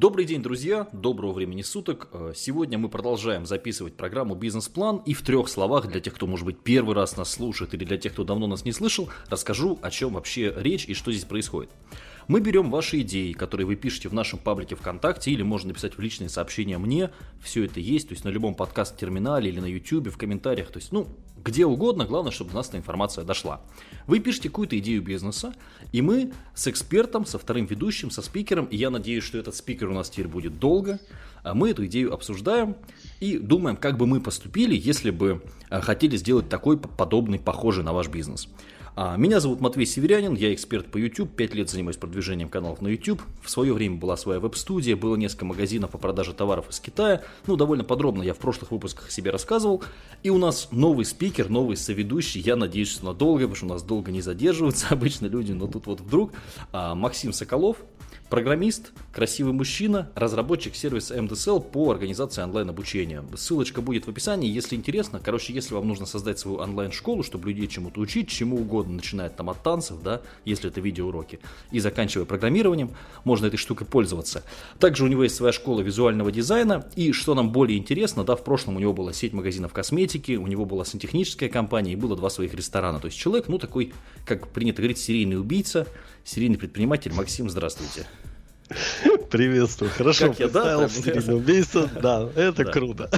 Добрый день, друзья! Доброго времени суток! Э, сегодня мы продолжаем записывать программу «Бизнес-план» и в трех словах, для тех, кто, может быть, первый раз нас слушает или для тех, кто давно нас не слышал, расскажу, о чем вообще речь и что здесь происходит. Мы берем ваши идеи, которые вы пишете в нашем паблике ВКонтакте, или можно написать в личные сообщения мне. Все это есть, то есть на любом подкаст-терминале или на YouTube, в комментариях. То есть, ну, где угодно, главное, чтобы до нас эта информация дошла. Вы пишете какую-то идею бизнеса, и мы с экспертом, со вторым ведущим, со спикером, и я надеюсь, что этот спикер у нас теперь будет долго, а мы эту идею обсуждаем и думаем, как бы мы поступили, если бы а, хотели сделать такой подобный, похожий на ваш бизнес. А, меня зовут Матвей Северянин, я эксперт по YouTube, 5 лет занимаюсь продвижением каналов на YouTube. В свое время была своя веб-студия, было несколько магазинов по продаже товаров из Китая. Ну, довольно подробно я в прошлых выпусках о себе рассказывал. И у нас новый спикер, новый соведущий, я надеюсь, что надолго, потому что у нас долго не задерживаются обычно люди, но тут вот вдруг а, Максим Соколов, Программист, красивый мужчина, разработчик сервиса MDSL по организации онлайн-обучения. Ссылочка будет в описании, если интересно. Короче, если вам нужно создать свою онлайн-школу, чтобы людей чему-то учить, чему угодно, начиная там от танцев, да, если это видеоуроки, и заканчивая программированием, можно этой штукой пользоваться. Также у него есть своя школа визуального дизайна, и что нам более интересно, да, в прошлом у него была сеть магазинов косметики, у него была сантехническая компания, и было два своих ресторана. То есть человек, ну, такой, как принято говорить, серийный убийца, серийный предприниматель. Максим, здравствуйте. Приветствую. Хорошо как я, да, убийца. Да, это да. круто.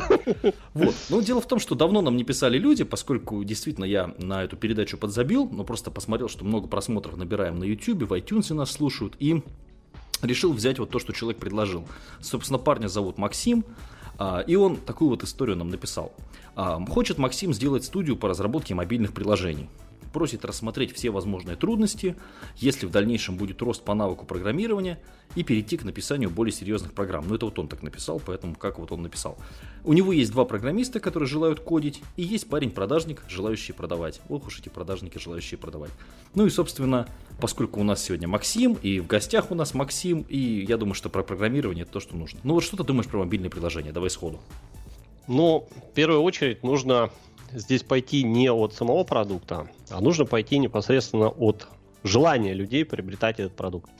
Вот. Ну, дело в том, что давно нам не писали люди, поскольку действительно я на эту передачу подзабил, но просто посмотрел, что много просмотров набираем на YouTube, в iTunes нас слушают, и решил взять вот то, что человек предложил. Собственно, парня зовут Максим, а, и он такую вот историю нам написал. А, хочет Максим сделать студию по разработке мобильных приложений просит рассмотреть все возможные трудности, если в дальнейшем будет рост по навыку программирования, и перейти к написанию более серьезных программ. Ну, это вот он так написал, поэтому как вот он написал. У него есть два программиста, которые желают кодить, и есть парень-продажник, желающий продавать. Ох уж эти продажники, желающие продавать. Ну и, собственно, поскольку у нас сегодня Максим, и в гостях у нас Максим, и я думаю, что про программирование это то, что нужно. Ну вот что ты думаешь про мобильные приложения? Давай сходу. Ну, в первую очередь нужно здесь пойти не от самого продукта, а нужно пойти непосредственно от желания людей приобретать этот продукт.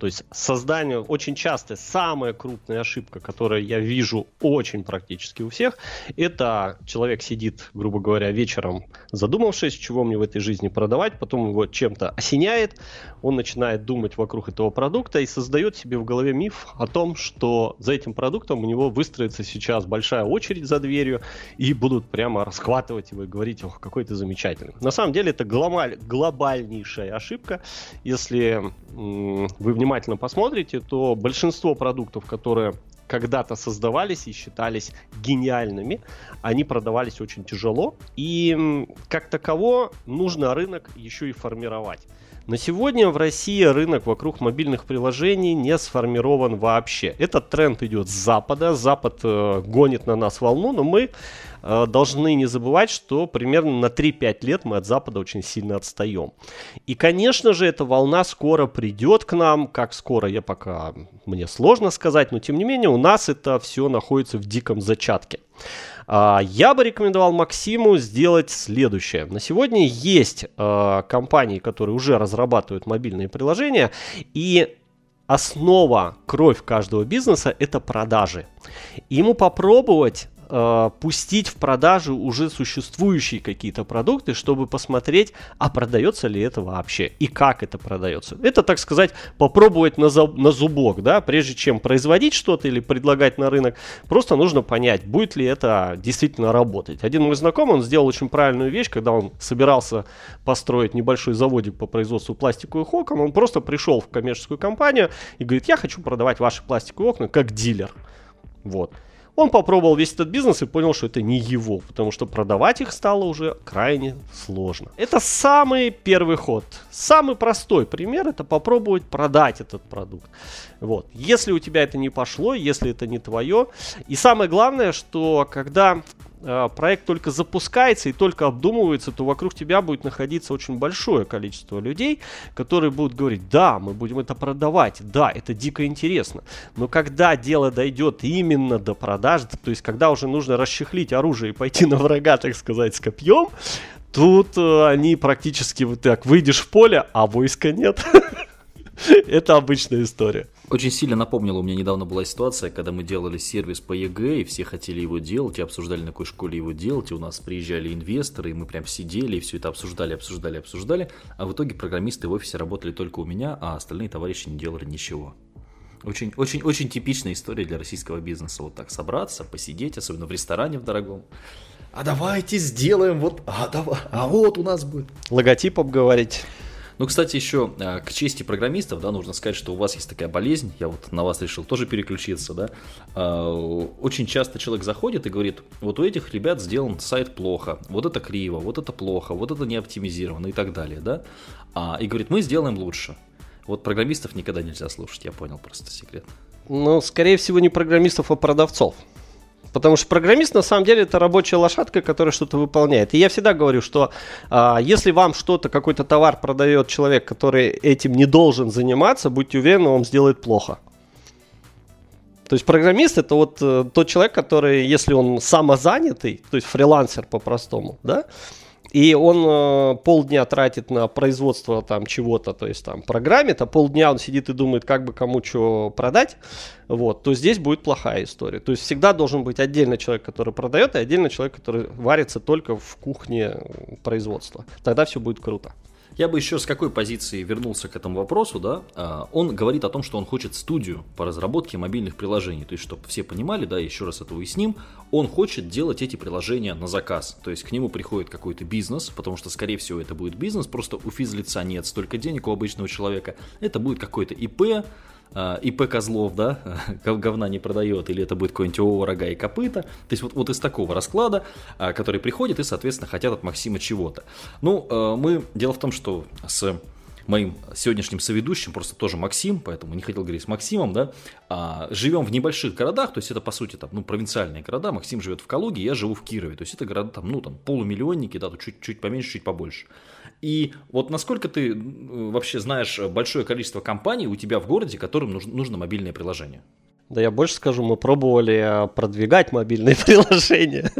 То есть создание, очень часто самая крупная ошибка, которую я вижу очень практически у всех, это человек сидит, грубо говоря, вечером задумавшись, чего мне в этой жизни продавать, потом его чем-то осеняет, он начинает думать вокруг этого продукта и создает себе в голове миф о том, что за этим продуктом у него выстроится сейчас большая очередь за дверью и будут прямо расхватывать его и говорить, ох, какой ты замечательный. На самом деле это глобаль, глобальнейшая ошибка. Если м- вы внимательно внимательно посмотрите, то большинство продуктов, которые когда-то создавались и считались гениальными, они продавались очень тяжело, и как таково нужно рынок еще и формировать. На сегодня в России рынок вокруг мобильных приложений не сформирован вообще. Этот тренд идет с Запада, Запад э, гонит на нас волну, но мы Э, должны не забывать, что примерно на 3-5 лет мы от Запада очень сильно отстаем. И, конечно же, эта волна скоро придет к нам. Как скоро, я пока мне сложно сказать, но тем не менее у нас это все находится в диком зачатке. А, я бы рекомендовал Максиму сделать следующее. На сегодня есть э, компании, которые уже разрабатывают мобильные приложения, и основа, кровь каждого бизнеса – это продажи. ему попробовать э, пустить в продажу уже существующие какие-то продукты, чтобы посмотреть, а продается ли это вообще и как это продается. Это, так сказать, попробовать на, за, на зубок, да, прежде чем производить что-то или предлагать на рынок, просто нужно понять, будет ли это действительно работать. Один мой знакомый, он сделал очень правильную вещь, когда он собирался построить небольшой заводик по производству пластиковых окон, он просто пришел в коммерческую компанию и говорит, я хочу продавать ваши пластиковые окна как дилер. Вот. Он попробовал весь этот бизнес и понял, что это не его, потому что продавать их стало уже крайне сложно. Это самый первый ход. Самый простой пример это попробовать продать этот продукт. Вот. Если у тебя это не пошло, если это не твое. И самое главное, что когда проект только запускается и только обдумывается, то вокруг тебя будет находиться очень большое количество людей, которые будут говорить, да, мы будем это продавать, да, это дико интересно. Но когда дело дойдет именно до продажи, то есть когда уже нужно расчехлить оружие и пойти на врага, так сказать, с копьем, тут э, они практически вот так, выйдешь в поле, а войска нет. Это обычная история. Очень сильно напомнила, у меня недавно была ситуация, когда мы делали сервис по ЕГЭ, и все хотели его делать, и обсуждали, на какой школе его делать, и у нас приезжали инвесторы, и мы прям сидели, и все это обсуждали, обсуждали, обсуждали, а в итоге программисты в офисе работали только у меня, а остальные товарищи не делали ничего. Очень, очень, очень типичная история для российского бизнеса. Вот так собраться, посидеть, особенно в ресторане в дорогом. А давайте сделаем вот, а, давай, а вот у нас будет. Логотип обговорить. Ну, кстати, еще а, к чести программистов, да, нужно сказать, что у вас есть такая болезнь, я вот на вас решил тоже переключиться, да. А, очень часто человек заходит и говорит, вот у этих ребят сделан сайт плохо, вот это криво, вот это плохо, вот это не оптимизировано и так далее, да. А, и говорит, мы сделаем лучше. Вот программистов никогда нельзя слушать, я понял просто секрет. Ну, скорее всего, не программистов, а продавцов. Потому что программист на самом деле это рабочая лошадка, которая что-то выполняет. И я всегда говорю, что а, если вам что-то, какой-то товар продает человек, который этим не должен заниматься, будьте уверены, он сделает плохо. То есть программист это вот э, тот человек, который, если он самозанятый, то есть фрилансер по-простому, да, и он э, полдня тратит на производство там чего-то, то есть там программит, а полдня он сидит и думает, как бы кому что продать, вот, то здесь будет плохая история. То есть всегда должен быть отдельно человек, который продает, и отдельно человек, который варится только в кухне производства. Тогда все будет круто. Я бы еще с какой позиции вернулся к этому вопросу, да? А, он говорит о том, что он хочет студию по разработке мобильных приложений. То есть, чтобы все понимали, да, еще раз это уясним, он хочет делать эти приложения на заказ. То есть, к нему приходит какой-то бизнес, потому что, скорее всего, это будет бизнес, просто у физлица нет столько денег у обычного человека. Это будет какой-то ИП, ИП Козлов, да, говна не продает, или это будет какой-нибудь ООО «Рога и копыта». То есть вот, вот из такого расклада, а, который приходит и, соответственно, хотят от Максима чего-то. Ну, а, мы, дело в том, что с моим сегодняшним соведущим, просто тоже Максим, поэтому не хотел говорить с Максимом, да, а, живем в небольших городах, то есть это по сути там, ну, провинциальные города, Максим живет в Калуге, я живу в Кирове, то есть это города там, ну, там, полумиллионники, да, чуть-чуть поменьше, чуть побольше. И вот насколько ты вообще знаешь большое количество компаний у тебя в городе, которым нужно, нужно мобильное приложение? Да я больше скажу, мы пробовали а, продвигать мобильные приложения.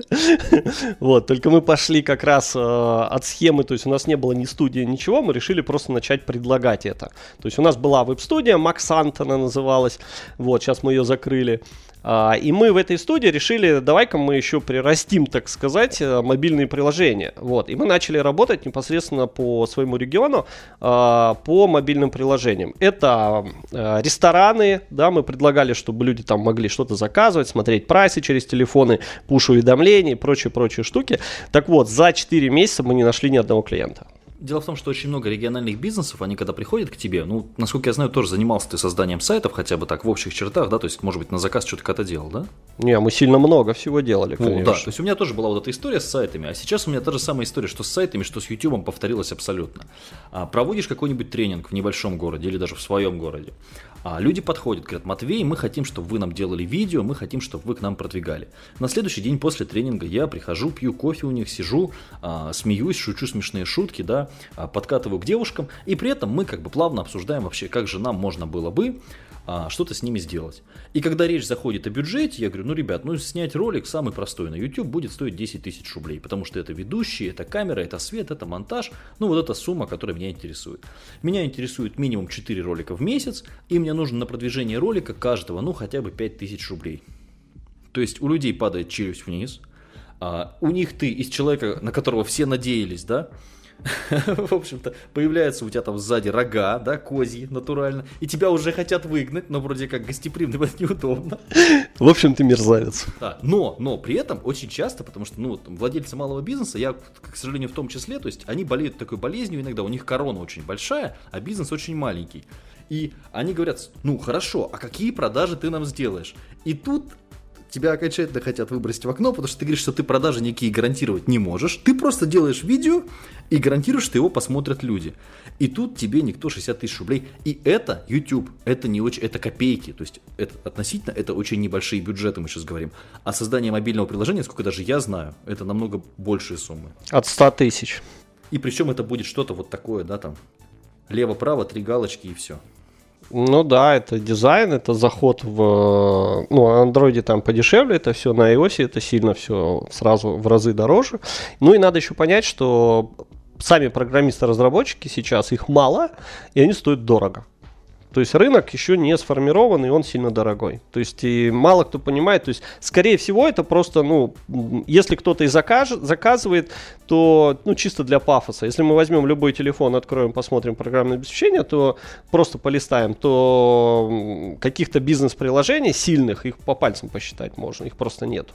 вот, только мы пошли как раз э, от схемы, то есть у нас не было ни студии, ничего, мы решили просто начать предлагать это. То есть у нас была веб-студия, Макс Антона называлась, вот, сейчас мы ее закрыли. А, и мы в этой студии решили, давай-ка мы еще прирастим, так сказать, э, мобильные приложения. Вот. И мы начали работать непосредственно по своему региону а, по мобильным приложениям. Это э, рестораны, да, мы предлагали, чтобы люди там могли что-то заказывать, смотреть прайсы через телефоны, пуш-уведомления и прочие-прочие штуки. Так вот, за 4 месяца мы не нашли ни одного клиента. Дело в том, что очень много региональных бизнесов, они когда приходят к тебе, ну, насколько я знаю, тоже занимался ты созданием сайтов, хотя бы так в общих чертах, да, то есть, может быть, на заказ что-то когда делал, да? Не, мы сильно много всего делали, конечно. Ну, да, то есть у меня тоже была вот эта история с сайтами, а сейчас у меня та же самая история, что с сайтами, что с YouTube повторилась абсолютно. А, проводишь какой-нибудь тренинг в небольшом городе или даже в своем городе, а люди подходят, говорят, Матвей, мы хотим, чтобы вы нам делали видео, мы хотим, чтобы вы к нам продвигали. На следующий день после тренинга я прихожу, пью кофе у них, сижу, а, смеюсь, шучу смешные шутки, да, а, подкатываю к девушкам, и при этом мы как бы плавно обсуждаем вообще, как же нам можно было бы что-то с ними сделать. И когда речь заходит о бюджете, я говорю, ну, ребят, ну, снять ролик самый простой на YouTube будет стоить 10 тысяч рублей, потому что это ведущий, это камера, это свет, это монтаж, ну, вот эта сумма, которая меня интересует. Меня интересует минимум 4 ролика в месяц, и мне нужно на продвижение ролика каждого, ну, хотя бы 5 тысяч рублей. То есть у людей падает челюсть вниз, а, у них ты из человека, на которого все надеялись, да, в общем-то, появляются у тебя там сзади рога, да, козьи, натурально, и тебя уже хотят выгнать, но вроде как гостеприимно, это неудобно. В общем, ты мерзавец. Да, но, но при этом очень часто, потому что, ну, владельцы малого бизнеса, я, к сожалению, в том числе, то есть они болеют такой болезнью иногда, у них корона очень большая, а бизнес очень маленький. И они говорят, ну хорошо, а какие продажи ты нам сделаешь? И тут тебя окончательно хотят выбросить в окно, потому что ты говоришь, что ты продажи никакие гарантировать не можешь. Ты просто делаешь видео и гарантируешь, что его посмотрят люди. И тут тебе никто 60 тысяч рублей. И это YouTube, это не очень, это копейки. То есть это, относительно это очень небольшие бюджеты, мы сейчас говорим. А создание мобильного приложения, сколько даже я знаю, это намного большие суммы. От 100 тысяч. И причем это будет что-то вот такое, да, там, лево-право, три галочки и все. Ну да, это дизайн, это заход в... Ну, на андроиде там подешевле это все, на iOS это сильно все сразу в разы дороже. Ну и надо еще понять, что сами программисты-разработчики сейчас, их мало, и они стоят дорого. То есть рынок еще не сформирован, и он сильно дорогой. То есть и мало кто понимает. То есть, скорее всего, это просто, ну, если кто-то и закажет, заказывает, то, ну, чисто для пафоса. Если мы возьмем любой телефон, откроем, посмотрим программное обеспечение, то просто полистаем, то каких-то бизнес-приложений сильных, их по пальцам посчитать можно, их просто нет.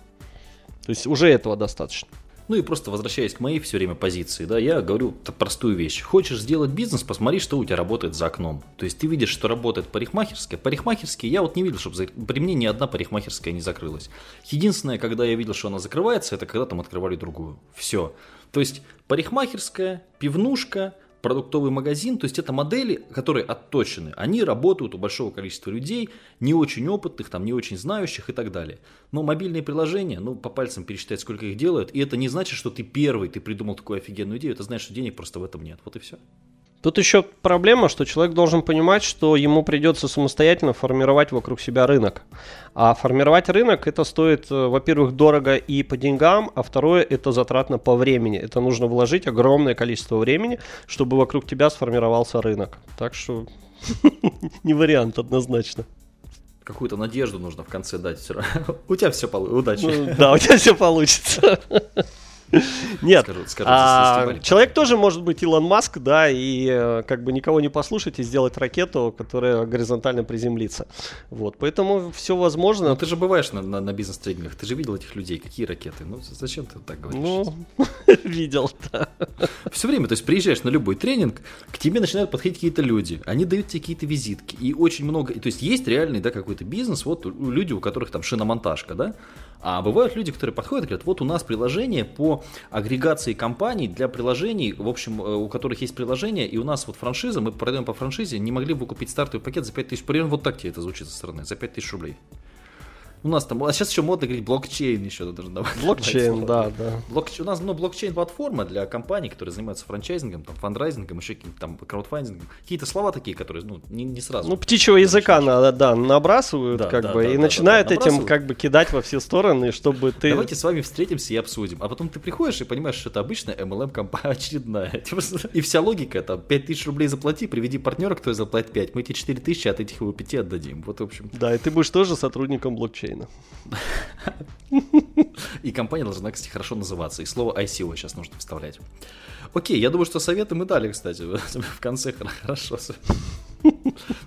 То есть уже этого достаточно. Ну и просто возвращаясь к моей все время позиции, да, я говорю простую вещь. Хочешь сделать бизнес, посмотри, что у тебя работает за окном. То есть ты видишь, что работает парикмахерская. Парикмахерские я вот не видел, чтобы при мне ни одна парикмахерская не закрылась. Единственное, когда я видел, что она закрывается, это когда там открывали другую. Все. То есть парикмахерская, пивнушка, продуктовый магазин, то есть это модели, которые отточены, они работают у большого количества людей, не очень опытных, там, не очень знающих и так далее. Но мобильные приложения, ну, по пальцам пересчитать, сколько их делают, и это не значит, что ты первый, ты придумал такую офигенную идею, это значит, что денег просто в этом нет. Вот и все. Тут еще проблема, что человек должен понимать, что ему придется самостоятельно формировать вокруг себя рынок. А формировать рынок это стоит, э, во-первых, дорого и по деньгам, а второе это затратно по времени. Это нужно вложить огромное количество времени, чтобы вокруг тебя сформировался рынок. Так что не вариант однозначно какую-то надежду нужно в конце дать. У тебя все получится. Удачи. Ну, да, у тебя все получится. Нет, скажу, скажу, а, человек тоже может быть Илон Маск, да, и э, как бы никого не послушать и сделать ракету, которая горизонтально приземлится. Вот, поэтому все возможно. Ну ты же бываешь на, на, на бизнес-тренингах, ты же видел этих людей, какие ракеты? Ну зачем ты так говоришь? Ну, видел, да. Все время, то есть приезжаешь на любой тренинг, к тебе начинают подходить какие-то люди, они дают тебе какие-то визитки, и очень много, то есть есть реальный, да, какой-то бизнес, вот люди, у которых там шиномонтажка, да, а бывают люди, которые подходят и говорят, вот у нас приложение по агрегации компаний для приложений, в общем, э, у которых есть приложение, и у нас вот франшиза, мы продаем по франшизе, не могли бы купить стартовый пакет за 5000, примерно вот так тебе это звучит со стороны, за 5000 рублей. У нас там, а сейчас еще модно говорить блокчейн еще даже давать. Блокчейн, да, да. Блокчейн, у нас ну, блокчейн-платформа для компаний, которые занимаются франчайзингом, там, фандрайзингом, еще каким-то там краудфандингом. Какие-то слова такие, которые, ну, не, не сразу. Ну, птичьего языка, на, да, набрасывают, да, как да, бы, да, и да, начинают да, да, этим, как бы, кидать во все стороны, чтобы ты... Давайте с вами встретимся и обсудим. А потом ты приходишь и понимаешь, что это обычная MLM-компания очередная. Типа, и вся логика, там, 5000 рублей заплати, приведи партнера, кто заплатит 5, мы тебе 4000, а от этих его 5 отдадим. Вот, в общем. Да, и ты будешь тоже сотрудником блокчейна. И компания должна, кстати, хорошо называться. И слово ICO сейчас нужно вставлять. Окей, я думаю, что советы мы дали, кстати, в конце хорошо.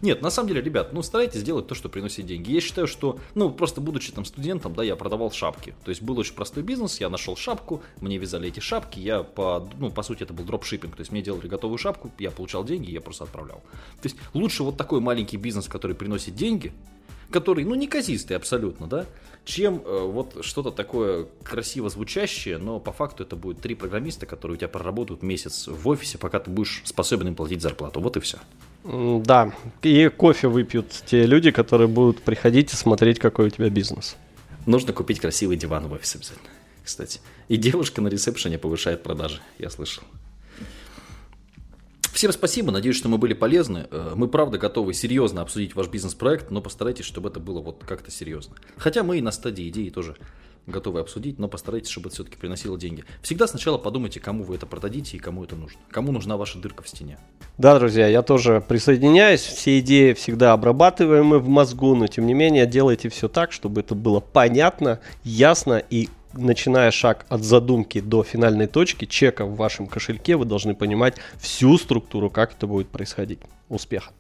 Нет, на самом деле, ребят, ну старайтесь делать то, что приносит деньги. Я считаю, что, ну просто будучи там студентом, да, я продавал шапки. То есть был очень простой бизнес, я нашел шапку, мне вязали эти шапки, я по, ну по сути это был дропшиппинг, то есть мне делали готовую шапку, я получал деньги, я просто отправлял. То есть лучше вот такой маленький бизнес, который приносит деньги, который, ну, неказистый абсолютно, да, чем э, вот что-то такое красиво звучащее, но по факту это будет три программиста, которые у тебя проработают месяц в офисе, пока ты будешь способен им платить зарплату. Вот и все. Да, и кофе выпьют те люди, которые будут приходить и смотреть, какой у тебя бизнес. Нужно купить красивый диван в офисе обязательно, кстати. И девушка на ресепшене повышает продажи, я слышал. Всем спасибо, надеюсь, что мы были полезны. Э, мы правда готовы серьезно обсудить ваш бизнес-проект, но постарайтесь, чтобы это было вот как-то серьезно. Хотя мы и на стадии идеи тоже готовы обсудить, но постарайтесь, чтобы это все-таки приносило деньги. Всегда сначала подумайте, кому вы это продадите и кому это нужно. Кому нужна ваша дырка в стене. Да, друзья, я тоже присоединяюсь. Все идеи всегда обрабатываемы в мозгу, но тем не менее делайте все так, чтобы это было понятно, ясно и начиная шаг от задумки до финальной точки, чека в вашем кошельке, вы должны понимать всю структуру, как это будет происходить. Успеха!